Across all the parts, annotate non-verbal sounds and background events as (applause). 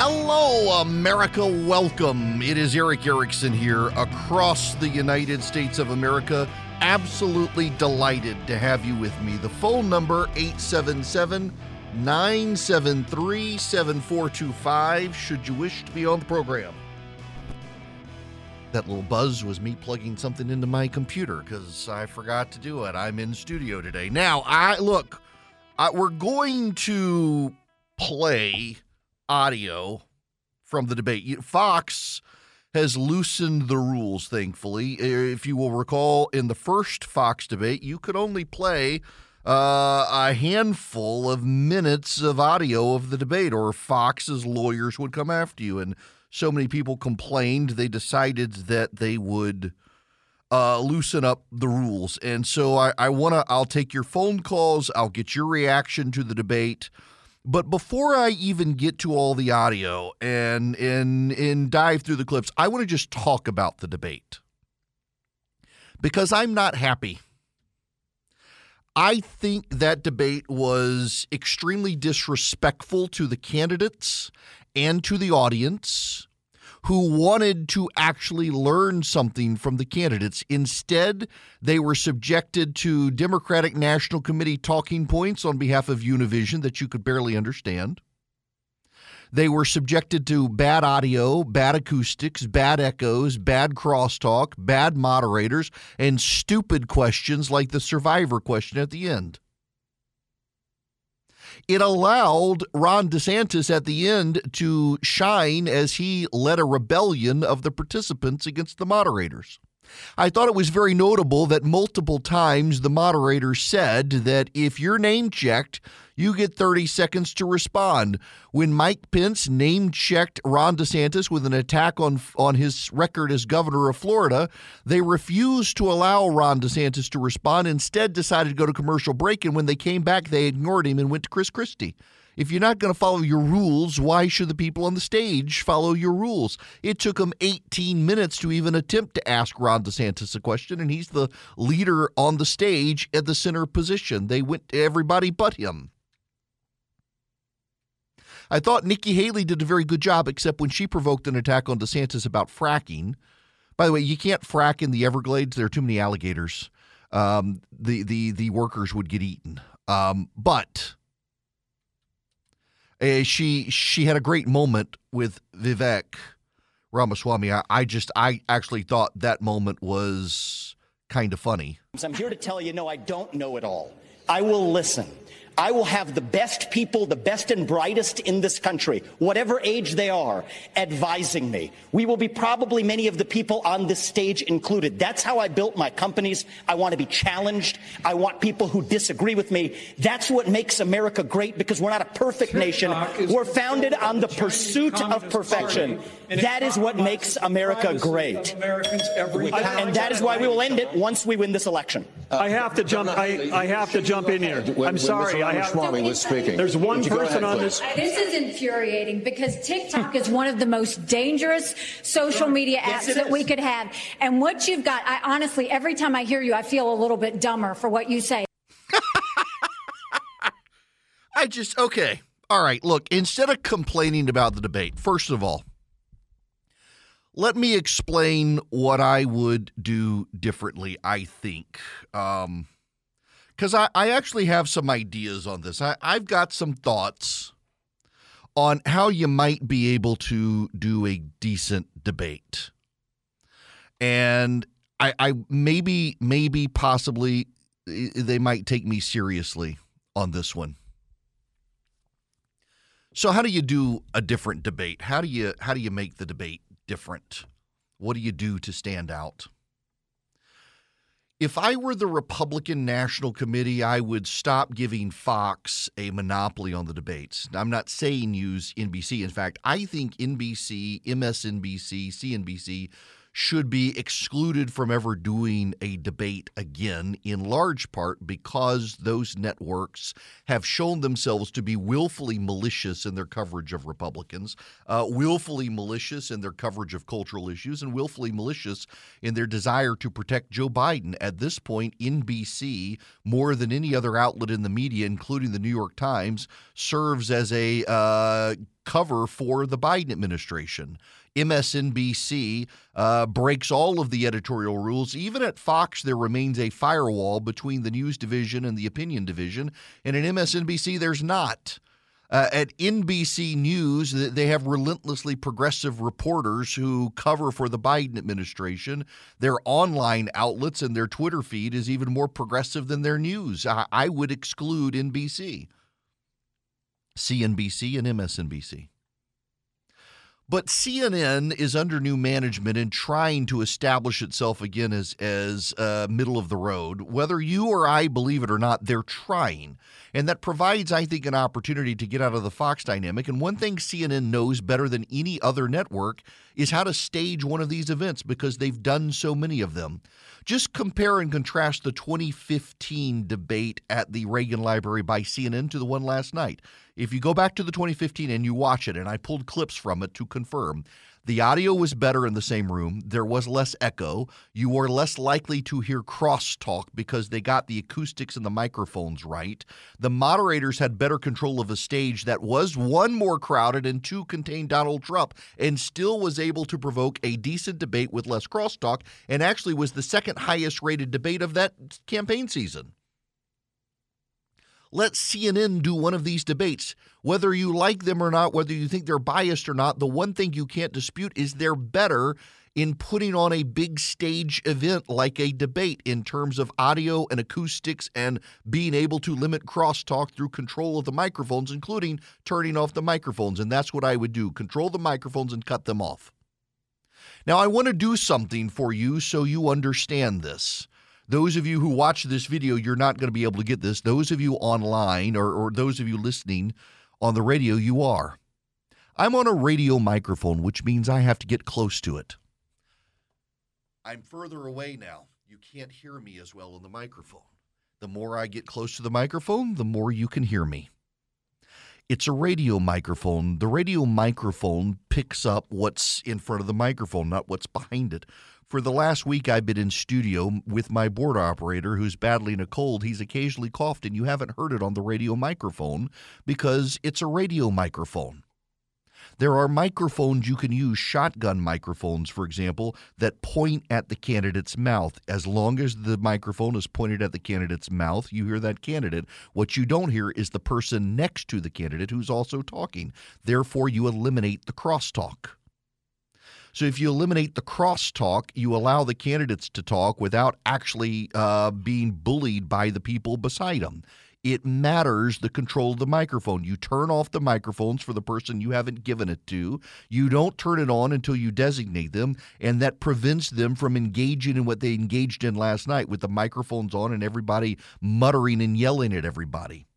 Hello, America. Welcome. It is Erick Erickson here across the United States of America. Absolutely delighted to have you with me. The phone number 877 973 7425 should you wish to be on the program. That little buzz was me plugging something into my computer because I forgot to do it. I'm in studio today. Now, I look, I, we're going to play audio from the debate. Fox has loosened the rules, thankfully. If you will recall, in the first Fox debate, you could only play uh, a handful of minutes of audio of the debate, or Fox's lawyers would come after you. And so many people complained, they decided that they would uh, loosen up the rules. And so I, I want to, I'll take your phone calls, I'll get your reaction to the debate. But before I even get to all the audio and and and dive through the clips, I want to just talk about the debate. Because I'm not happy. I think that debate was extremely disrespectful to the candidates and to the audience who wanted to actually learn something from the candidates. Instead, they were subjected to Democratic National Committee talking points on behalf of Univision that you could barely understand. They were subjected to bad audio, bad acoustics, bad echoes, bad crosstalk, bad moderators, and stupid questions like the survivor question at the end. It allowed Ron DeSantis at the end to shine as he led a rebellion of the participants against the moderators. I thought it was very notable that multiple times the moderator said that if you're name checked, you get 30 seconds to respond. When Mike Pence name checked Ron DeSantis with an attack on on his record as governor of Florida, they refused to allow Ron DeSantis to respond, instead decided to go to commercial break and when they came back they ignored him and went to Chris Christie. If you're not going to follow your rules, why should the people on the stage follow your rules? It took them 18 minutes to even attempt to ask Ron DeSantis a question, and he's the leader on the stage at the center position. They went to everybody but him. I thought Nikki Haley did a very good job, except when she provoked an attack on DeSantis about fracking. By the way, you can't frack in the Everglades. There are too many alligators. Um, the the the workers would get eaten. Um, but uh, she she had a great moment with Vivek Ramaswamy. I, I just I actually thought that moment was kind of funny. I'm here to tell you, no, I don't know it all. I will listen. I will have the best people, the best and brightest in this country, whatever age they are, advising me. We will be probably many of the people on this stage included. That's how I built my companies. I want to be challenged. I want people who disagree with me. That's what makes America great because we're not a perfect nation. We're founded on the pursuit of perfection. That is what makes America great. And that is why we will end it once we win this election. I have to jump. I, I have to jump in here. I'm sorry. I have, Ramaswamy was speaking. There's one Would you go person ahead, on this. This is infuriating because TikTok is one of the most dangerous social media apps Yes, it that we could have. And what you've got, I honestly, every time I hear you, I feel a little bit dumber for what you say. (laughs) I just okay. All right, look, instead of complaining about the debate, first of all, let me explain what I would do differently, I think. Um because I, I actually have some ideas on this. I, I've got some thoughts on how you might be able to do a decent debate. And I, I maybe, maybe, possibly, eh, they might take me seriously on this one. So how do you do a different debate? How do you how do you make the debate different? What do you do to stand out? If I were the Republican National Committee, I would stop giving Fox a monopoly on the debates. I'm not saying use NBC. In fact, I think NBC, MSNBC, CNBC should be excluded from ever doing a debate again, in large part because those networks have shown themselves to be willfully malicious in their coverage of Republicans, uh, willfully malicious in their coverage of cultural issues, and willfully malicious in their desire to protect Joe Biden. At this point, NBC, more than any other outlet in the media, including the New York Times, serves as a uh, cover for the Biden administration. MSNBC uh, breaks all of the editorial rules. Even at Fox, there remains a firewall between the news division and the opinion division. And at MSNBC, there's not. Uh, at NBC News, they have relentlessly progressive reporters who cover for the Biden administration. Their online outlets and their Twitter feed is even more progressive than their news. I, I would exclude NBC, CNBC, and MSNBC. But CNN is under new management and trying to establish itself again as as uh, middle of the road. Whether you or I believe it or not, they're trying, and that provides, I think, an opportunity to get out of the Fox dynamic. And one thing CNN knows better than any other network is how to stage one of these events because they've done so many of them. Just compare and contrast the 2015 debate at the Reagan Library by CNN to the one last night. If you go back to the 2015 and you watch it, and I pulled clips from it to confirm, the audio was better in the same room. There was less echo. You were less likely to hear crosstalk because they got the acoustics and the microphones right. The moderators had better control of a stage that was one more crowded and two contained Donald Trump and still was able to provoke a decent debate with less crosstalk and actually was the second highest rated debate of that campaign season. Let CNN do one of these debates. Whether you like them or not, whether you think they're biased or not, the one thing you can't dispute is they're better in putting on a big stage event like a debate in terms of audio and acoustics and being able to limit crosstalk through control of the microphones, including turning off the microphones. And that's what I would do control the microphones and cut them off. Now, I want to do something for you so you understand this. Those of you who watch this video, you're not going to be able to get this. Those of you online or, or those of you listening on the radio, you are. I'm on a radio microphone, which means I have to get close to it. I'm further away now. You can't hear me as well on the microphone. The more I get close to the microphone, the more you can hear me. It's a radio microphone. The radio microphone picks up what's in front of the microphone, not what's behind it. For the last week, I've been in studio with my board operator who's battling a cold. He's occasionally coughed, and you haven't heard it on the radio microphone because it's a radio microphone. There are microphones you can use, shotgun microphones, for example, that point at the candidate's mouth. As long as the microphone is pointed at the candidate's mouth, you hear that candidate. What you don't hear is the person next to the candidate who's also talking. Therefore, you eliminate the crosstalk. So if you eliminate the crosstalk, you allow the candidates to talk without actually uh, being bullied by the people beside them. It matters the control of the microphone. You turn off the microphones for the person you haven't given it to. You don't turn it on until you designate them, and that prevents them from engaging in what they engaged in last night with the microphones on and everybody muttering and yelling at everybody.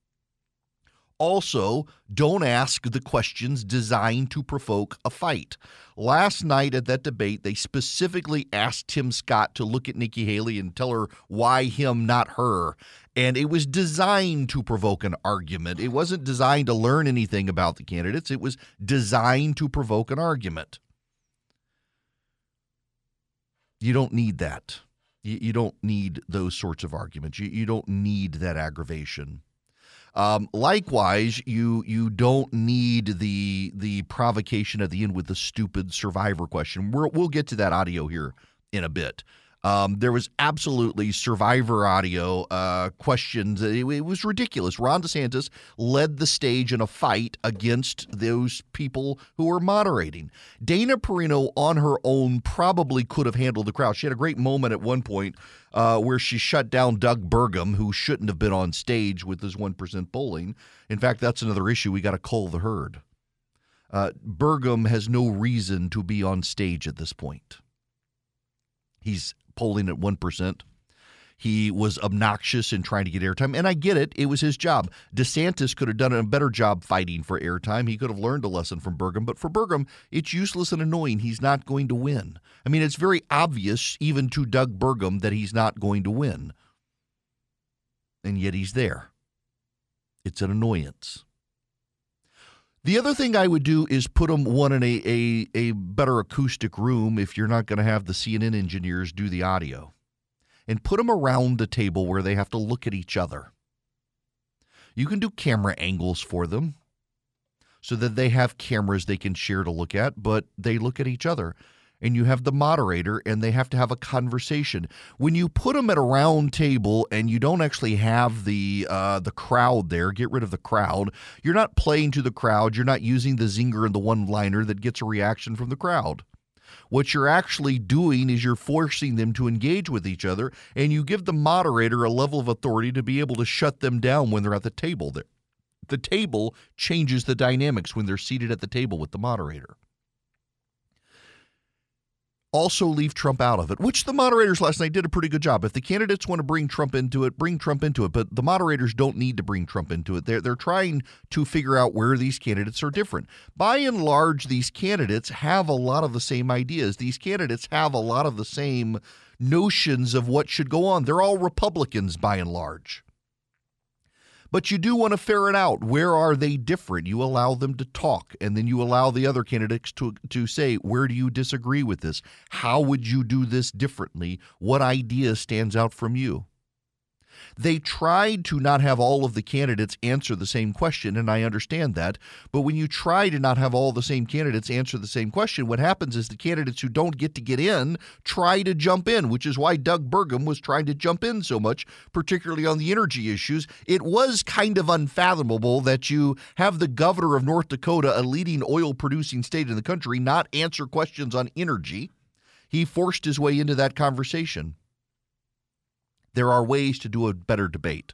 Also, don't ask the questions designed to provoke a fight. Last night at that debate, they specifically asked Tim Scott to look at Nikki Haley and tell her why him, not her. And it was designed to provoke an argument. It wasn't designed to learn anything about the candidates, it was designed to provoke an argument. You don't need that. You, don't need those sorts of arguments. You, you don't need that aggravation. Um, likewise, you you don't need the the provocation at the end with the stupid survivor question. we will get to that audio here in a bit. Um, there was absolutely survivor audio uh, questions. It, it, was ridiculous. Ron DeSantis led the stage in a fight against those people who were moderating. Dana Perino, on her own, probably could have handled the crowd. She had a great moment at one point uh, where she shut down Doug Burgum, who shouldn't have been on stage with his 1% polling. In fact, that's another issue. We got to cull the herd. Uh, Burgum has no reason to be on stage at this point. He's polling at 1%. He was obnoxious in trying to get airtime, and I get it. It was his job. DeSantis could have done a better job fighting for airtime. He could have learned a lesson from Burgum, but for Burgum, it's useless and annoying. He's not going to win. I mean, it's very obvious, even to Doug Burgum, that he's not going to win. And yet he's there. It's an annoyance. The other thing I would do is put them one in a, a, a better acoustic room if you're not going to have the CNN engineers do the audio and put them around the table where they have to look at each other. You can do camera angles for them so that they have cameras they can share to look at, but they look at each other. And you have the moderator, and they have to have a conversation. When you put them at a round table and you don't actually have the uh, the crowd there, get rid of the crowd. You're not playing to the crowd. You're not using the zinger and the one liner that gets a reaction from the crowd. What you're actually doing is you're forcing them to engage with each other, and you give the moderator a level of authority to be able to shut them down when they're at the table there. The table changes the dynamics when they're seated at the table with the moderator also leave Trump out of it, which the moderators last night did a pretty good job. If the candidates want to bring Trump into it, bring Trump into it, but the moderators don't need to bring Trump into it. They're, they're trying to figure out where these candidates are different. By and large, these candidates have a lot of the same ideas. These candidates have a lot of the same notions of what should go on. They're all Republicans by and large. But you do want to ferret out where are they different. You allow them to talk, and then you allow the other candidates to to say where do you disagree with this? How would you do this differently? What idea stands out from you? They tried to not have all of the candidates answer the same question, and I understand that. But when you try to not have all the same candidates answer the same question, what happens is the candidates who don't get to get in try to jump in, which is why Doug Burgum was trying to jump in so much, particularly on the energy issues. It was kind of unfathomable that you have the governor of North Dakota, a leading oil producing state in the country, not answer questions on energy. He forced his way into that conversation. There are ways to do a better debate.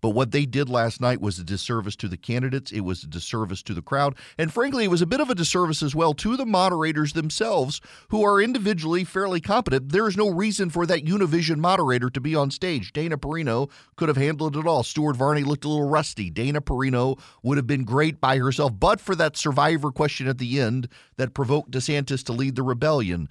But what they did last night was a disservice to the candidates. It was a disservice to the crowd. And frankly, it was a bit of a disservice as well to the moderators themselves, who are individually fairly competent. There is no reason for that Univision moderator to be on stage. Dana Perino could have handled it all. Stuart Varney looked a little rusty. Dana Perino would have been great by herself, but for that survivor question at the end that provoked DeSantis to lead the rebellion.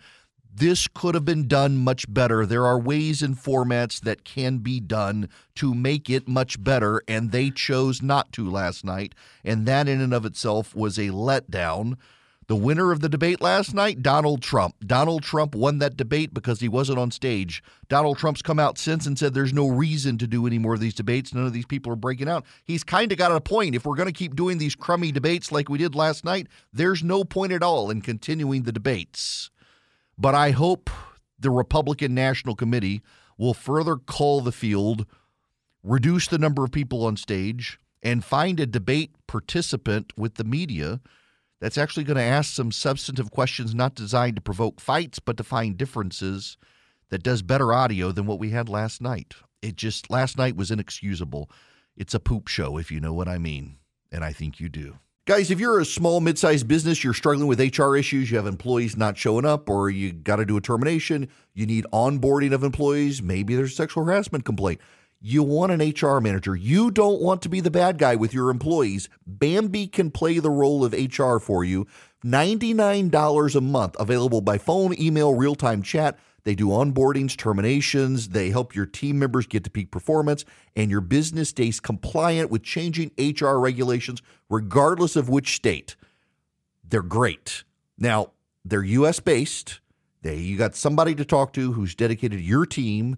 This could have been done much better. There are ways and formats that can be done to make it much better, and they chose not to last night. And that, in and of itself, was a letdown. The winner of the debate last night, Donald Trump. Donald Trump won that debate because he wasn't on stage. Donald Trump's come out since and said there's no reason to do any more of these debates. None of these people are breaking out. He's kind of got a point. If we're going to keep doing these crummy debates like we did last night, there's no point at all in continuing the debates. But I hope the Republican National Committee will further cull the field, reduce the number of people on stage, and find a debate participant with the media that's actually going to ask some substantive questions not designed to provoke fights, but to find differences that does better audio than what we had last night. It just, last night was inexcusable. It's a poop show, if you know what I mean. And I think you do. Guys, if you're a small, mid sized business, you're struggling with HR issues, you have employees not showing up, or you got to do a termination, you need onboarding of employees, maybe there's a sexual harassment complaint. You want an HR manager. You don't want to be the bad guy with your employees. Bambee can play the role of HR for you. $99 a month, available by phone, email, real time chat. They do onboardings, terminations. They help your team members get to peak performance, and your business stays compliant with changing HR regulations, regardless of which state. They're great. Now, they're US based. They you got somebody to talk to who's dedicated to your team.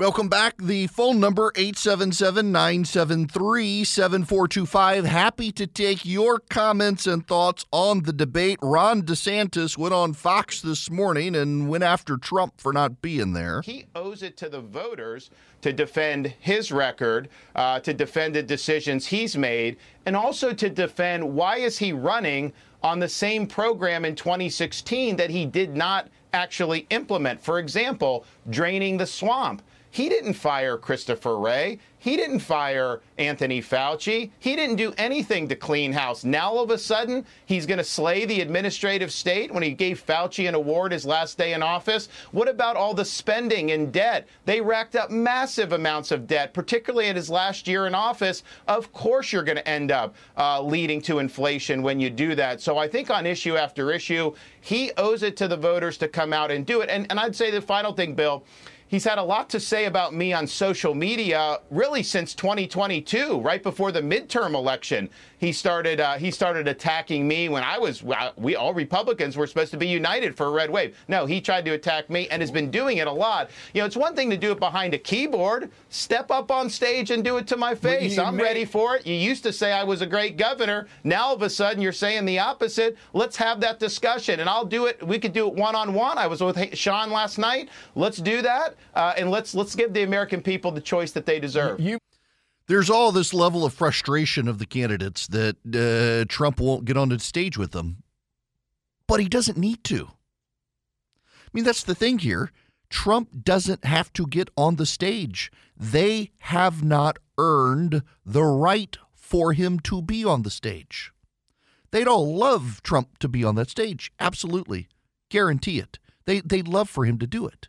Welcome back. The phone number 877-973-7425. Happy to take your comments and thoughts on the debate. Ron DeSantis went on Fox this morning and went after Trump for not being there. He owes it to the voters to defend his record, uh, to defend the decisions he's made, and also to defend why is he running on the same program in 2016 that he did not actually implement. For example, draining the swamp. He didn't fire Christopher Wray. He didn't fire Anthony Fauci. He didn't do anything to clean house. Now, all of a sudden, he's going to slay the administrative state when he gave Fauci an award his last day in office. What about all the spending and debt? They racked up massive amounts of debt, particularly in his last year in office. Of course, you're going to end up uh, leading to inflation when you do that. So I think on issue after issue, he owes it to the voters to come out and do it. And, and I'd say the final thing, Bill, He's had a lot to say about me on social media really since 2022, right before the midterm election. He started uh, he started attacking me when I was we all Republicans were supposed to be united for a red wave. No, he tried to attack me and has been doing it a lot. You know, it's one thing to do it behind a keyboard. Step up on stage and do it to my face. I'm may- ready for it. You used to say I was a great governor. Now all of a sudden you're saying the opposite. Let's have that discussion, and I'll do it. We could do it one on one. I was with Sean last night. Let's do that, uh, and let's let's give the American people the choice that they deserve. You there's all this level of frustration of the candidates that uh, Trump won't get on the stage with them, but he doesn't need to. I mean, that's the thing here. Trump doesn't have to get on the stage. They have not earned the right for him to be on the stage. They'd all love Trump to be on that stage. Absolutely. Guarantee it. They, they'd love for him to do it.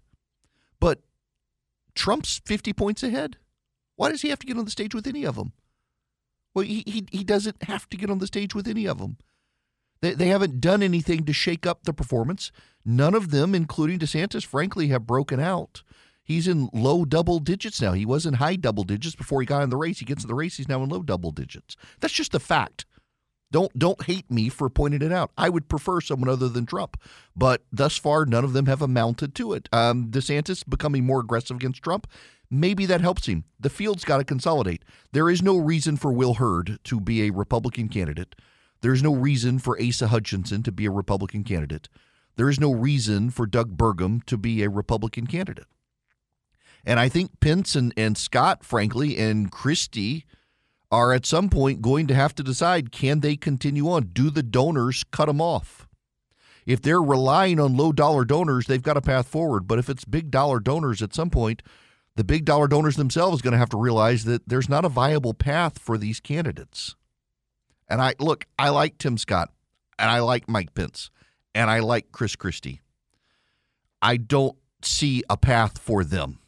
Trump's 50 points ahead. Why does he have to get on the stage with any of them? Well, he, he, he doesn't have to get on the stage with any of them. They, they haven't done anything to shake up the performance. None of them, including DeSantis, frankly, have broken out. He's in low double digits now. He was in high double digits before he got in the race. He gets in the race, he's now in low double digits. That's just a fact. Don't don't hate me for pointing it out. I would prefer someone other than Trump, but thus far none of them have amounted to it. Um, DeSantis becoming more aggressive against Trump maybe that helps him. The field's got to consolidate. There is no reason for Will Hurd to be a Republican candidate. There's no reason for Asa Hutchinson to be a Republican candidate. There is no reason for Doug Burgum to be a Republican candidate. And I think Pence and, and Scott, frankly, and Christie are at some point going to have to decide can they continue on? Do the donors cut them off? If they're relying on low dollar donors, they've got a path forward. But if it's big dollar donors at some point, the big dollar donors themselves are going to have to realize that there's not a viable path for these candidates. And I look, I like Tim Scott and I like Mike Pence and I like Chris Christie. I don't see a path for them.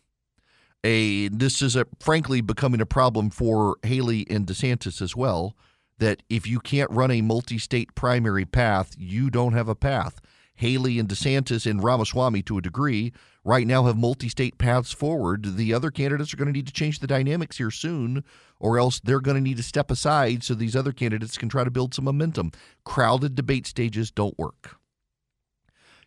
A this is a frankly becoming a problem for Haley and DeSantis as well. That if you can't run a multi-state primary path, you don't have a path. Haley and DeSantis and Ramaswamy to a degree right now have multi state paths forward. The other candidates are going to need to change the dynamics here soon, or else they're going to need to step aside so these other candidates can try to build some momentum. Crowded debate stages don't work.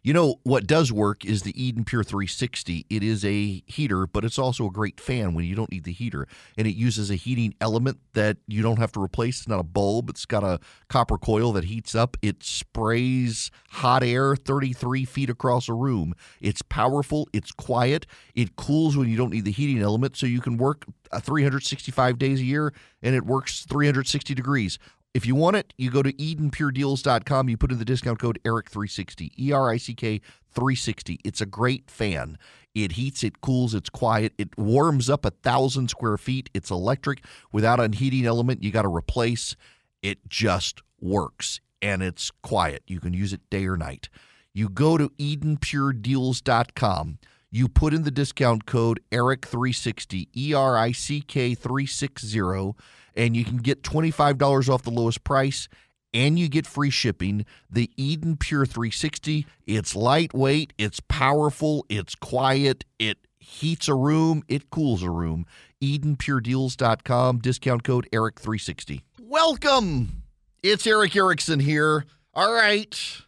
You know, what does work is the Eden Pure 360. It is a heater, but it's also a great fan when you don't need the heater. And it uses a heating element that you don't have to replace. It's not a bulb, it's got a copper coil that heats up. It sprays hot air 33 feet across a room. It's powerful, it's quiet, it cools when you don't need the heating element, so you can work uh, 365 days a year and it works 360 degrees. If you want it, you go to EdenPureDeals.com. You put in the discount code ERICK360, E R I C K 360. It's a great fan. It heats, it cools, it's quiet. It warms up a thousand square feet. It's electric without a heating element you got to replace. It just works and it's quiet. You can use it day or night. You go to EdenPureDeals.com. You put in the discount code ERICK360, E R I C K 360 and you can get $25 off the lowest price and you get free shipping. The Eden Pure 360, it's lightweight, it's powerful, it's quiet, it heats a room, it cools a room. EdenPureDeals.com, discount code ERICK360. Welcome. It's Erick Erickson here. All right.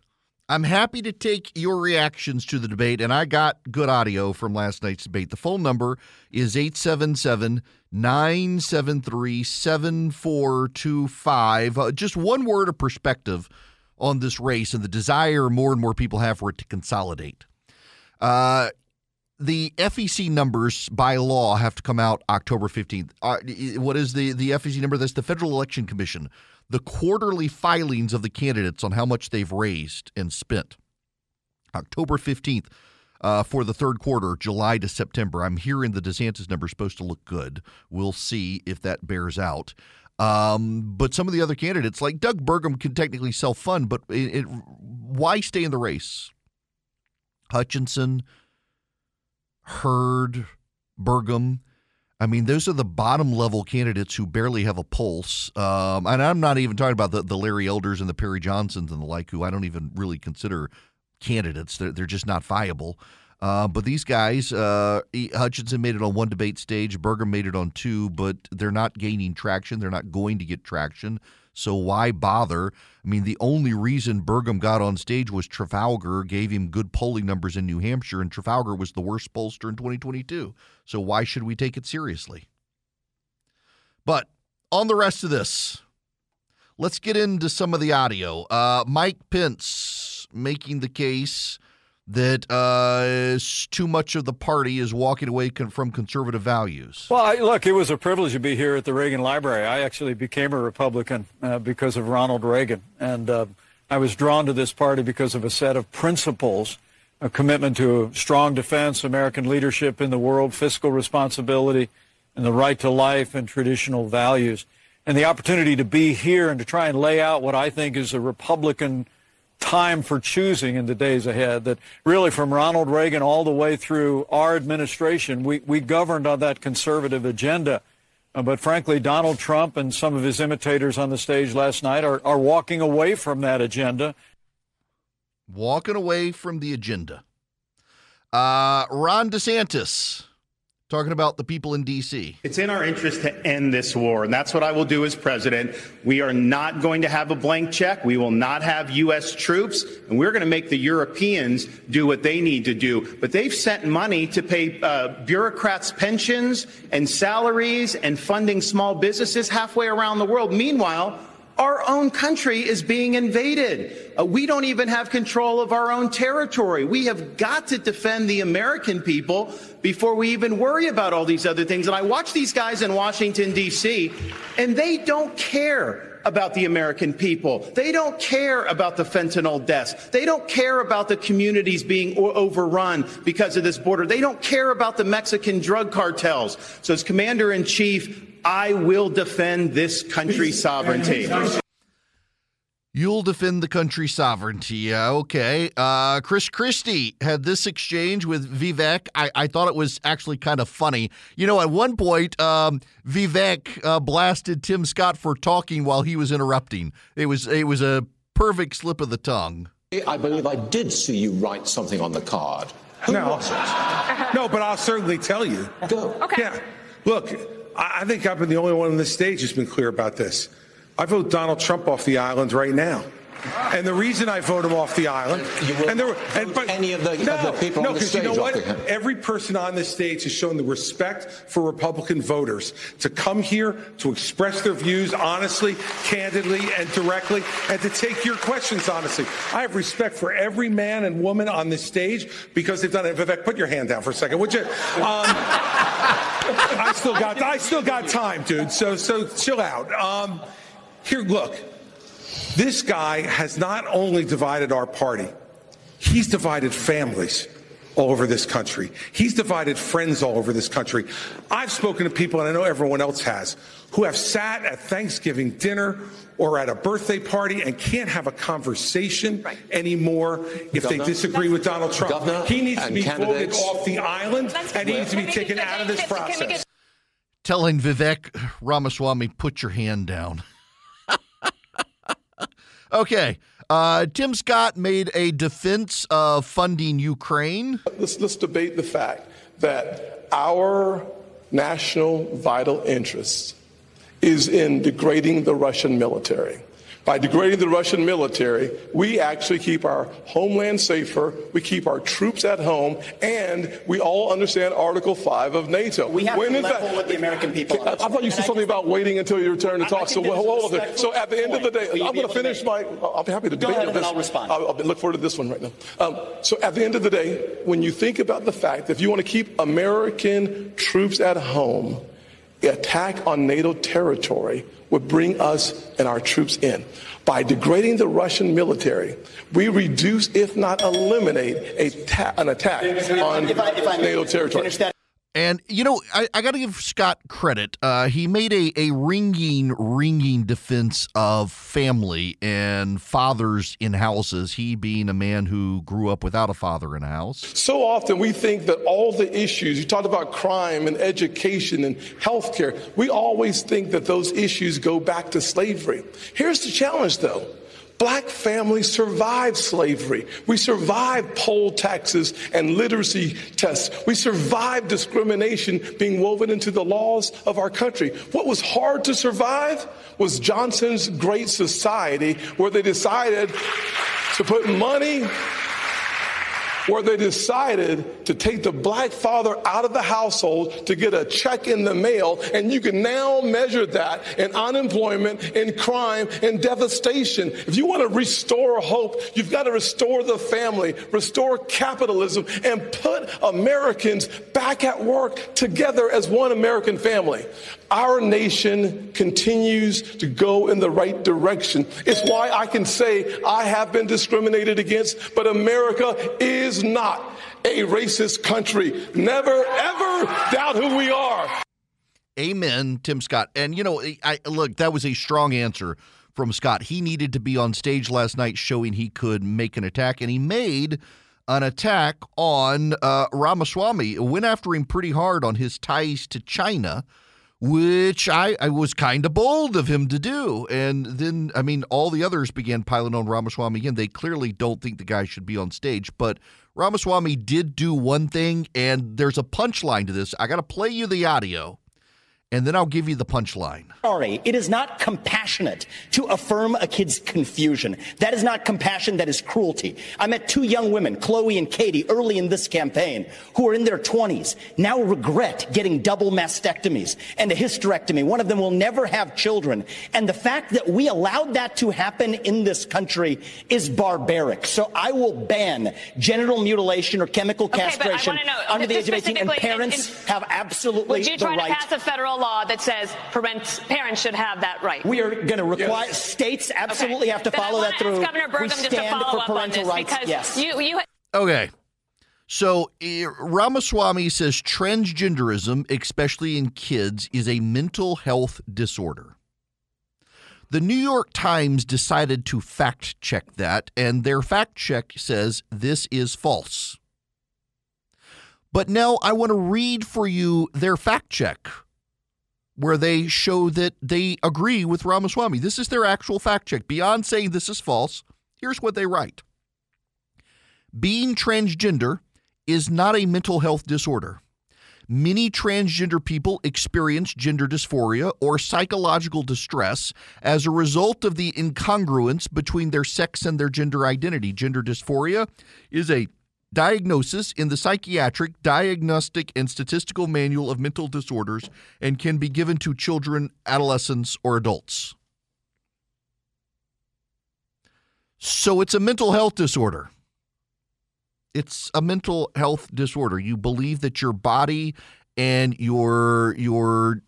I'm happy to take your reactions to the debate, and I got good audio from last night's debate. The phone number is 877 973 7425. Uh, just one word of perspective on this race and the desire more and more people have for it to consolidate. Uh, the FEC numbers by law have to come out October 15th. Uh, what is the, the FEC number? That's the Federal Election Commission the quarterly filings of the candidates on how much they've raised and spent. October 15th uh, for the third quarter, July to September. I'm hearing the DeSantis number is supposed to look good. We'll see if that bears out. Um, but some of the other candidates, like Doug Burgum, can technically self fund, but it, it, why stay in the race? Hutchinson, Hurd, Burgum, I mean, those are the bottom level candidates who barely have a pulse. Um, and I'm not even talking about the, the Larry Elders and the Perry Johnsons and the like, who I don't even really consider candidates. They're, they're just not viable. Uh, but these guys, uh, Hutchinson made it on one debate stage, Berger made it on two, but they're not gaining traction. They're not going to get traction. So why bother? I mean, the only reason Burgum got on stage was Trafalgar gave him good polling numbers in New Hampshire, and Trafalgar was the worst pollster in 2022. So why should we take it seriously? But on the rest of this, let's get into some of the audio. Uh, Mike Pence making the case that uh, too much of the party is walking away con- from conservative values? Well, I, look, it was a privilege to be here at the Reagan Library. I actually became a Republican uh, because of Ronald Reagan. And uh, I was drawn to this party because of a set of principles a commitment to strong defense, American leadership in the world, fiscal responsibility, and the right to life and traditional values. And the opportunity to be here and to try and lay out what I think is a Republican time for choosing in the days ahead. That really, from Ronald Reagan all the way through our administration, we, we governed on that conservative agenda. Uh, but frankly, Donald Trump and some of his imitators on the stage last night are, are walking away from that agenda. Walking away from the agenda. Uh, Ron DeSantis talking about the people in D.C. It's in our interest to end this war, and that's what I will do as president. We are not going to have a blank check. We will not have U.S. troops, and we're going to make the Europeans do what they need to do. But they've sent money to pay uh, bureaucrats' pensions and salaries and funding small businesses halfway around the world. Meanwhile, our own country is being invaded. Uh, we don't even have control of our own territory. We have got to defend the American people before we even worry about all these other things. And I watch these guys in Washington, D.C., and they don't care about the American people. They don't care about the fentanyl deaths. They don't care about the communities being overrun because of this border. They don't care about the Mexican drug cartels. So, as commander in chief, I will defend this country's sovereignty. You'll defend the country's sovereignty. Yeah, okay. Uh, Chris Christie had this exchange with Vivek. I, I, thought it was actually kind of funny. You know, at one point, um, Vivek uh, blasted Tim Scott for talking while he was interrupting. It was it was a perfect slip of the tongue. I believe I did see you write something on the card. Who no. was it? No, but I'll certainly tell you. Go. Okay. Yeah. Look, I think I've been the only one on this stage who's been clear about this. I vote Donald Trump off the island right now. And the reason I vote him off the island, and there, and, but, any of the, no, of the people no, on the stage. You know what? Every person on this stage has shown the respect for Republican voters to come here to express their views honestly, candidly, and directly, and to take your questions honestly. I have respect for every man and woman on this stage because they've done it. Vivek, put your hand down for a second, would you? Um, (laughs) I still got, I still got time, dude. So, so chill out. Um, here, look. This guy has not only divided our party, he's divided families all over this country. He's divided friends all over this country. I've spoken to people, and I know everyone else has, who have sat at Thanksgiving dinner or at a birthday party and can't have a conversation right. anymore if Governor, they disagree with Donald Trump. Governor he needs to be voted off the island, and he needs to be taken out of this process. Telling Vivek Ramaswamy, put your hand down. Okay. Uh, Tim Scott made a defense of funding Ukraine. Let's, let's debate the fact that our national vital interest is in degrading the Russian military. By degrading the Russian military, we actually keep our homeland safer, we keep our troops at home, and we all understand Article 5 of NATO. We have when to level fact- with the American people. I, I thought you said something about waiting until your turn to I- I talk. So well, hold on. So at the end of the day, point. Will you I'm going to finish my. I'll be happy to debate ahead on and this. I'll respond. I'll, I'll look forward to this one right now. Um, so at the end of the day, when you think about the fact that if you want to keep American troops at home, attack on NATO territory would bring us and our troops in. By degrading the Russian military, we reduce, if not eliminate, a ta- an attack on If I- if I NATO territory. And you know, I, I got to give Scott credit. Uh, he made a a ringing, ringing defense of family and fathers in houses. He being a man who grew up without a father in a house. So often we think that all the issues, you talked about crime and education and healthcare, we always think that those issues go back to slavery. Here's the challenge though. Black families survived slavery. We survived poll taxes and literacy tests. We survived discrimination being woven into the laws of our country. What was hard to survive was Johnson's Great Society, where they decided to put money where they decided to take the black father out of the household to get a check in the mail. And you can now measure that in unemployment, in crime, in devastation. If you want to restore hope, you've got to restore the family, restore capitalism, and put Americans back at work together as one American family. Our nation continues to go in the right direction. It's why I can say I have been discriminated against, but America is not a racist country. Never, ever doubt who we are. Amen, Tim Scott. And you know, I look, that was a strong answer from Scott. He needed to be on stage last night showing he could make an attack, and he made an attack on uh, Ramaswamy. Went after him pretty hard on his ties to China, which I, I was kind of bold of him to do. And then, I mean, all the others began piling on Ramaswamy again. They clearly don't think the guy should be on stage, but Ramaswamy did do one thing, and there's a punchline to this. I got to play you the audio and then I'll give you the punchline. Sorry, it is not compassionate to affirm a kid's confusion. That is not compassion, that is cruelty. I met two young women, Chloe and Katie, early in this campaign, who are in their 20s, now regret getting double mastectomies and a hysterectomy. One of them will never have children. And the fact that we allowed that to happen in this country is barbaric. So I will ban genital mutilation or chemical Okay, castration wanna know, under the age of 18, and specifically in- parents in- have absolutely Would you the try right to pass a federal law that says parents, parents should have that right? We are going to require states absolutely have to Then follow wanna that through. Governor Burgum we just to stand follow for parental rights. yes. you you Okay. So eh, Ramaswamy says transgenderism, especially in kids, is a mental health disorder. The New York Times decided to fact check that, and their fact check says this is false. But now I want to read for you their fact check, where they show that they agree with Ramaswamy. This is their actual fact check. Beyond saying this is false, here's what they write Being transgender is not a mental health disorder. Many transgender people experience gender dysphoria or psychological distress as a result of the incongruence between their sex and their gender identity. Gender dysphoria is a diagnosis in the Psychiatric Diagnostic and Statistical Manual of Mental Disorders and can be given to children, adolescents, or adults. So it's a mental health disorder. It's a mental health disorder. You believe that your body and your your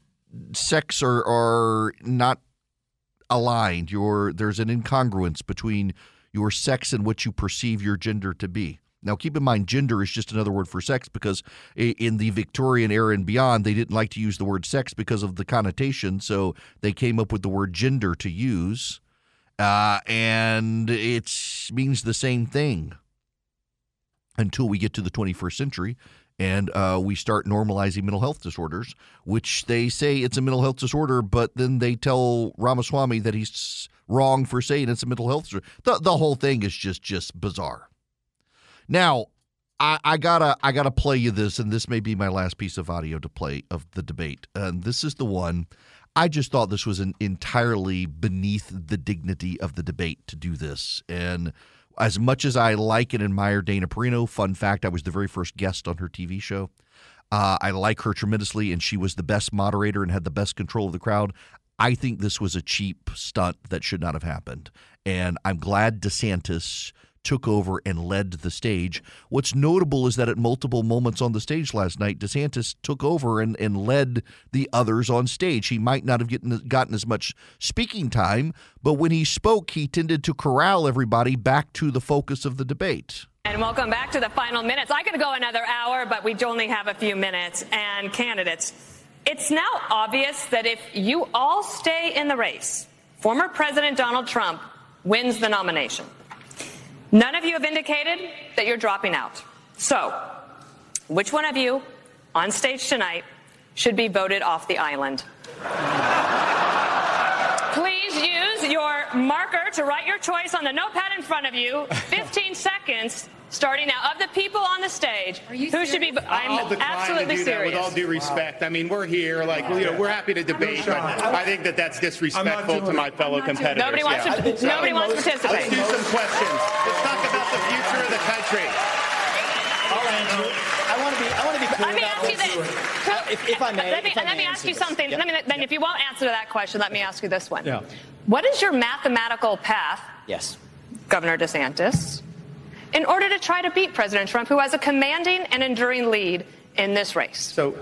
sex are are not aligned. Your there's an incongruence between your sex and what you perceive your gender to be. Now, keep in mind, gender is just another word for sex because in the Victorian era and beyond, they didn't like to use the word sex because of the connotation. So they came up with the word gender to use, uh, and it means the same thing until we get to the 21st century and uh, we start normalizing mental health disorders, which they say it's a mental health disorder, but then they tell Ramaswamy that he's wrong for saying it's a mental health disorder. The, the whole thing is just just bizarre. Now, I, I gotta I gotta play you this, and this may be my last piece of audio to play of the debate. And this is the one I just thought this was an entirely beneath the dignity of the debate to do this. And as much as I like and admire Dana Perino, fun fact, I was the very first guest on her TV show. Uh, I like her tremendously, and she was the best moderator and had the best control of the crowd. I think this was a cheap stunt that should not have happened. And I'm glad DeSantis took over and led the stage. What's notable is that at multiple moments on the stage last night, DeSantis took over and, and led the others on stage. He might not have gotten, gotten as much speaking time, but when he spoke, he tended to corral everybody back to the focus of the debate. And welcome back to the final minutes. I could go another hour, but we only have a few minutes. And candidates, it's now obvious that if you all stay in the race, former President Donald Trump wins the nomination. None of you have indicated that you're dropping out. So, which one of you on stage tonight should be voted off the island? Please use your marker to write your choice on the notepad in front of you. 15 seconds starting now. Of the people on the stage, who should be? I'm I'll decline absolutely to do that serious. with all due respect. I mean, we're here, like you know, we're happy to debate, but I think that that's disrespectful to my fellow competitors. Nobody wants yeah. to- nobody wants to participate. Let's do some questions. Let's talk about the future of the country. I'll answer it. I want to be. I want to be clear Let me about ask you this. this. Uh, if, if I may, let me, if I let may me ask you this. something. Yep. Let me, then, if you won't answer that question, let me ask you this one. Yeah. What is your mathematical path, Yes. Governor DeSantis, in order to try to beat President Trump, who has a commanding and enduring lead in this race? So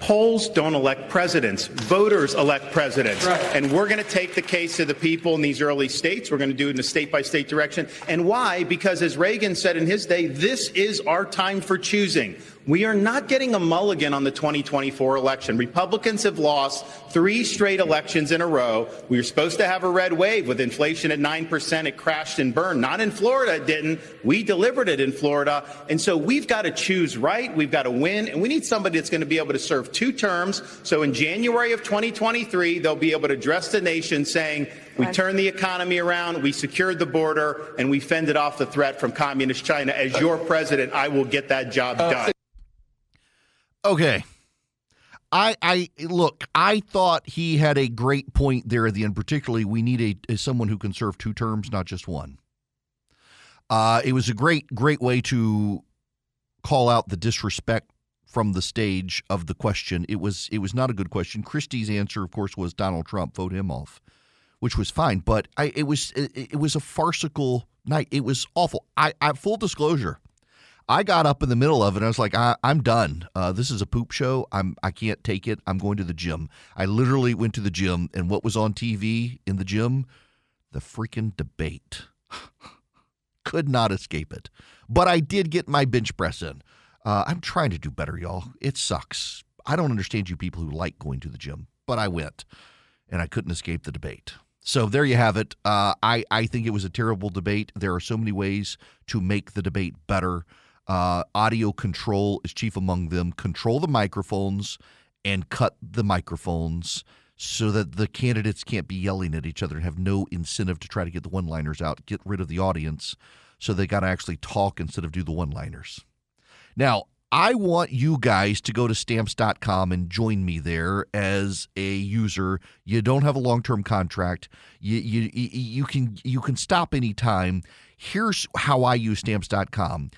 polls don't elect presidents, voters elect presidents. And we're going to take the case to the people in these early states. We're going to do it in a state by state direction. And why? Because as Reagan said in his day, this is our time for choosing. We are not getting a mulligan on the 2024 election. Republicans have lost three straight elections in a row. We were supposed to have a red wave with inflation at 9%. It crashed and burned. Not in Florida, it didn't. We delivered it in Florida. And so we've got to choose right. We've got to win. And we need somebody that's going to be able to serve two terms. So in January of 2023, they'll be able to address the nation saying, we turned the economy around, we secured the border, and we fended off the threat from communist China. As your president, I will get that job uh, done. Okay. I I look, I thought he had a great point there at the end, particularly we need a, a someone who can serve two terms, not just one. Uh, it was a great, great way to call out the disrespect from the stage of the question. It was it was not a good question. Christie's answer, of course, was Donald Trump, vote him off, which was fine. But I, it was it, it was a farcical night. It was awful. I, I full disclosure. I got up in the middle of it. and I was like, I, I'm done. Uh, this is a poop show. I'm I can't take it. I'm going to the gym. I literally went to the gym, and what was on TV in the gym? The freaking debate. (laughs) Could not escape it. But I did get my bench press in. Uh, I'm trying to do better, y'all. It sucks. I don't understand you people who like going to the gym, but I went, and I couldn't escape the debate. So there you have it. Uh, I I think it was a terrible debate. There are so many ways to make the debate better. Uh, audio control is chief among them. Control the microphones and cut the microphones so that the candidates can't be yelling at each other and have no incentive to try to get the one liners out. Get rid of the audience so they got to actually talk instead of do the one liners. Now, I want you guys to go to stamps.com and join me there as a user. You don't have a long-term contract. You you you can you can stop anytime. Here's how I use stamps.com.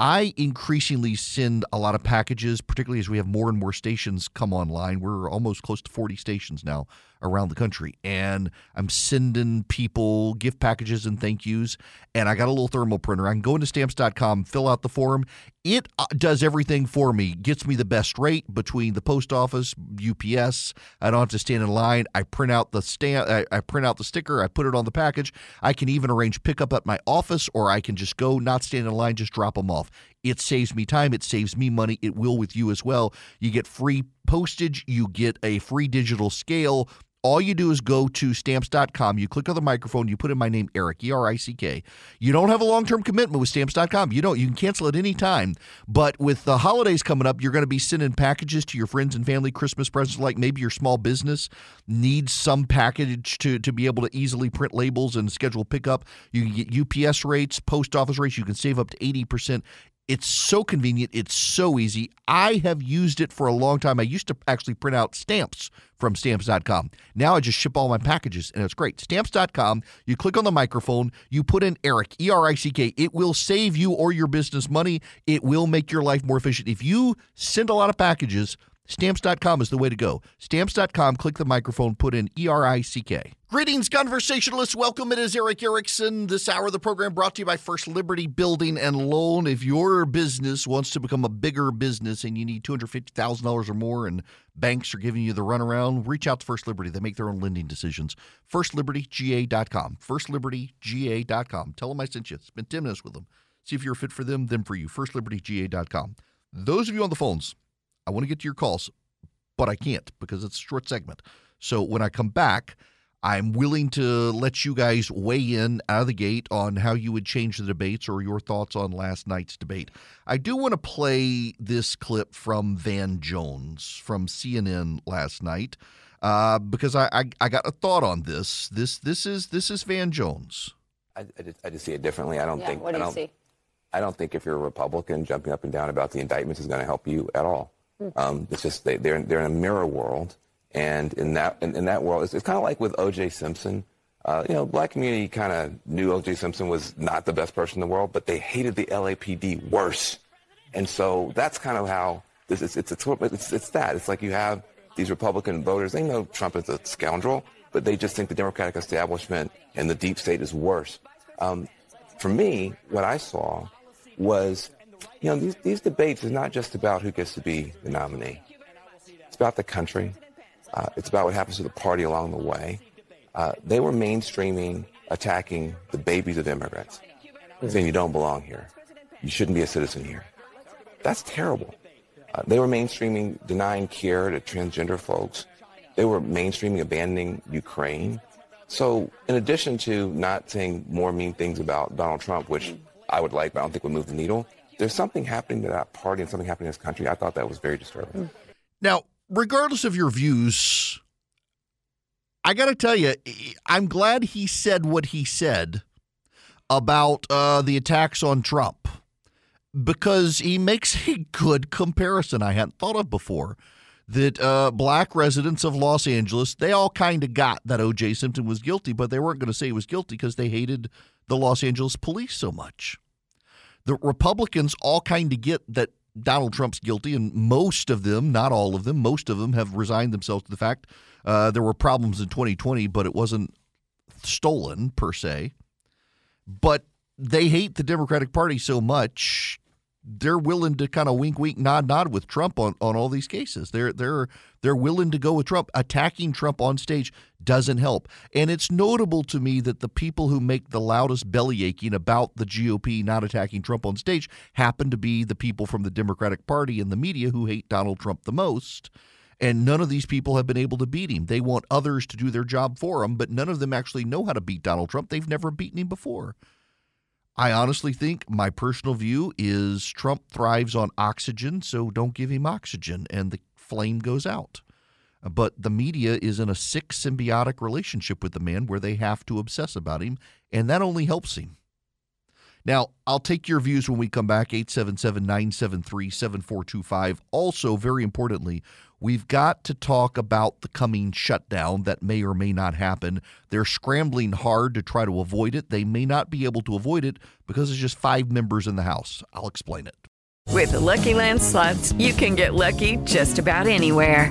I increasingly send a lot of packages, particularly as we have more and more stations come online. We're almost close to 40 stations now around the country. And I'm sending people gift packages and thank yous. And I got a little thermal printer. I can go into stamps.com, fill out the form. It uh, does everything for me, gets me the best rate between the post office, UPS. I don't have to stand in line. I print out the stamp, I, I print out the sticker, I put it on the package. I can even arrange pickup at my office, or I can just go, not stand in line, just drop them off. It saves me time. It saves me money. It will with you as well. You get free postage. You get a free digital scale. All you do is go to stamps.com. You click on the microphone. You put in my name, Erick, E R I C K. You don't have a long term commitment with stamps.com. You don't. You can cancel at any time. But with the holidays coming up, you're going to be sending packages to your friends and family, Christmas presents, like maybe your small business needs some package to, to be able to easily print labels and schedule pickup. You can get UPS rates, post office rates. You can save up to 80% It's so convenient. It's so easy. I have used it for a long time. I used to actually print out stamps from stamps.com. Now I just ship all my packages and it's great. Stamps.com, you click on the microphone, you put in Erick, E R I C K. It will save you or your business money. It will make your life more efficient. If you send a lot of packages, Stamps.com is the way to go. Stamps.com, click the microphone, put in E R I C K. Greetings, conversationalists. Welcome. It is Erick Erickson. This hour of the program brought to you by First Liberty Building and Loan. If your business wants to become a bigger business and you need $250,000 or more and banks are giving you the runaround, reach out to First Liberty. They make their own lending decisions. FirstLibertyGA.com. FirstLibertyGA.com. Tell them I sent you. Spend 10 minutes with them. See if you're fit for them, them for you. FirstLibertyGA.com. Those of you on the phones, I want to get to your calls, but I can't because it's a short segment. So when I come back, I'm willing to let you guys weigh in out of the gate on how you would change the debates or your thoughts on last night's debate. I do want to play this clip from Van Jones from CNN last night uh, because I, I, I got a thought on this. This this is this is Van Jones. I, I, just, I just see it differently. I don't Yeah, think. what do I you don't, see? I don't think if you're a Republican, jumping up and down about the indictments is going to help you at all. Hmm. Um, it's just they, they're they're in a mirror world, and in that in, in that world, it's, it's kind of like with O.J. Simpson. Uh, you know, black community kind of knew O.J. Simpson was not the best person in the world, but they hated the LAPD worse, and so that's kind of how this is. It's it's, it's it's that. It's like you have these Republican voters. They know Trump is a scoundrel, but they just think the Democratic establishment and the deep state is worse. Um, for me, what I saw was, you know, these, these debates is not just about who gets to be the nominee. It's about the country. Uh, it's about what happens to the party along the way. Uh, they were mainstreaming attacking the babies of immigrants, saying you don't belong here. You shouldn't be a citizen here. That's terrible. Uh, they were mainstreaming denying care to transgender folks. They were mainstreaming abandoning Ukraine. So, in addition to not saying more mean things about Donald Trump, which I would like, but I don't think would move the needle, there's something happening to that party and something happening in this country. I thought that was very disturbing. Now, regardless of your views, I got to tell you, I'm glad he said what he said about uh, the attacks on Trump because he makes a good comparison I hadn't thought of before. That uh, black residents of Los Angeles, they all kind of got that O.J. Simpson was guilty, but they weren't going to say he was guilty because they hated the Los Angeles police so much. The Republicans all kind of get that Donald Trump's guilty, and most of them, not all of them, most of them have resigned themselves to the fact uh, there were problems in 2020, but it wasn't stolen per se. But they hate the Democratic Party so much, they're willing to kind of wink, wink, nod, nod with Trump on, on all these cases. They're they're they're willing to go with Trump. Attacking Trump on stage doesn't help, and it's notable to me that the people who make the loudest belly aching about the GOP not attacking Trump on stage happen to be the people from the Democratic Party and the media who hate Donald Trump the most. And none of these people have been able to beat him. They want others to do their job for them, but none of them actually know how to beat Donald Trump. They've never beaten him before. I honestly think my personal view is Trump thrives on oxygen, so don't give him oxygen and the flame goes out. But the media is in a sick symbiotic relationship with the man where they have to obsess about him, and that only helps him. Now, I'll take your views when we come back 877 973 7425. Also, very importantly, we've got to talk about the coming shutdown that may or may not happen. They're scrambling hard to try to avoid it. They may not be able to avoid it because there's just five members in the House. I'll explain it. With the Lucky Land slots, you can get lucky just about anywhere.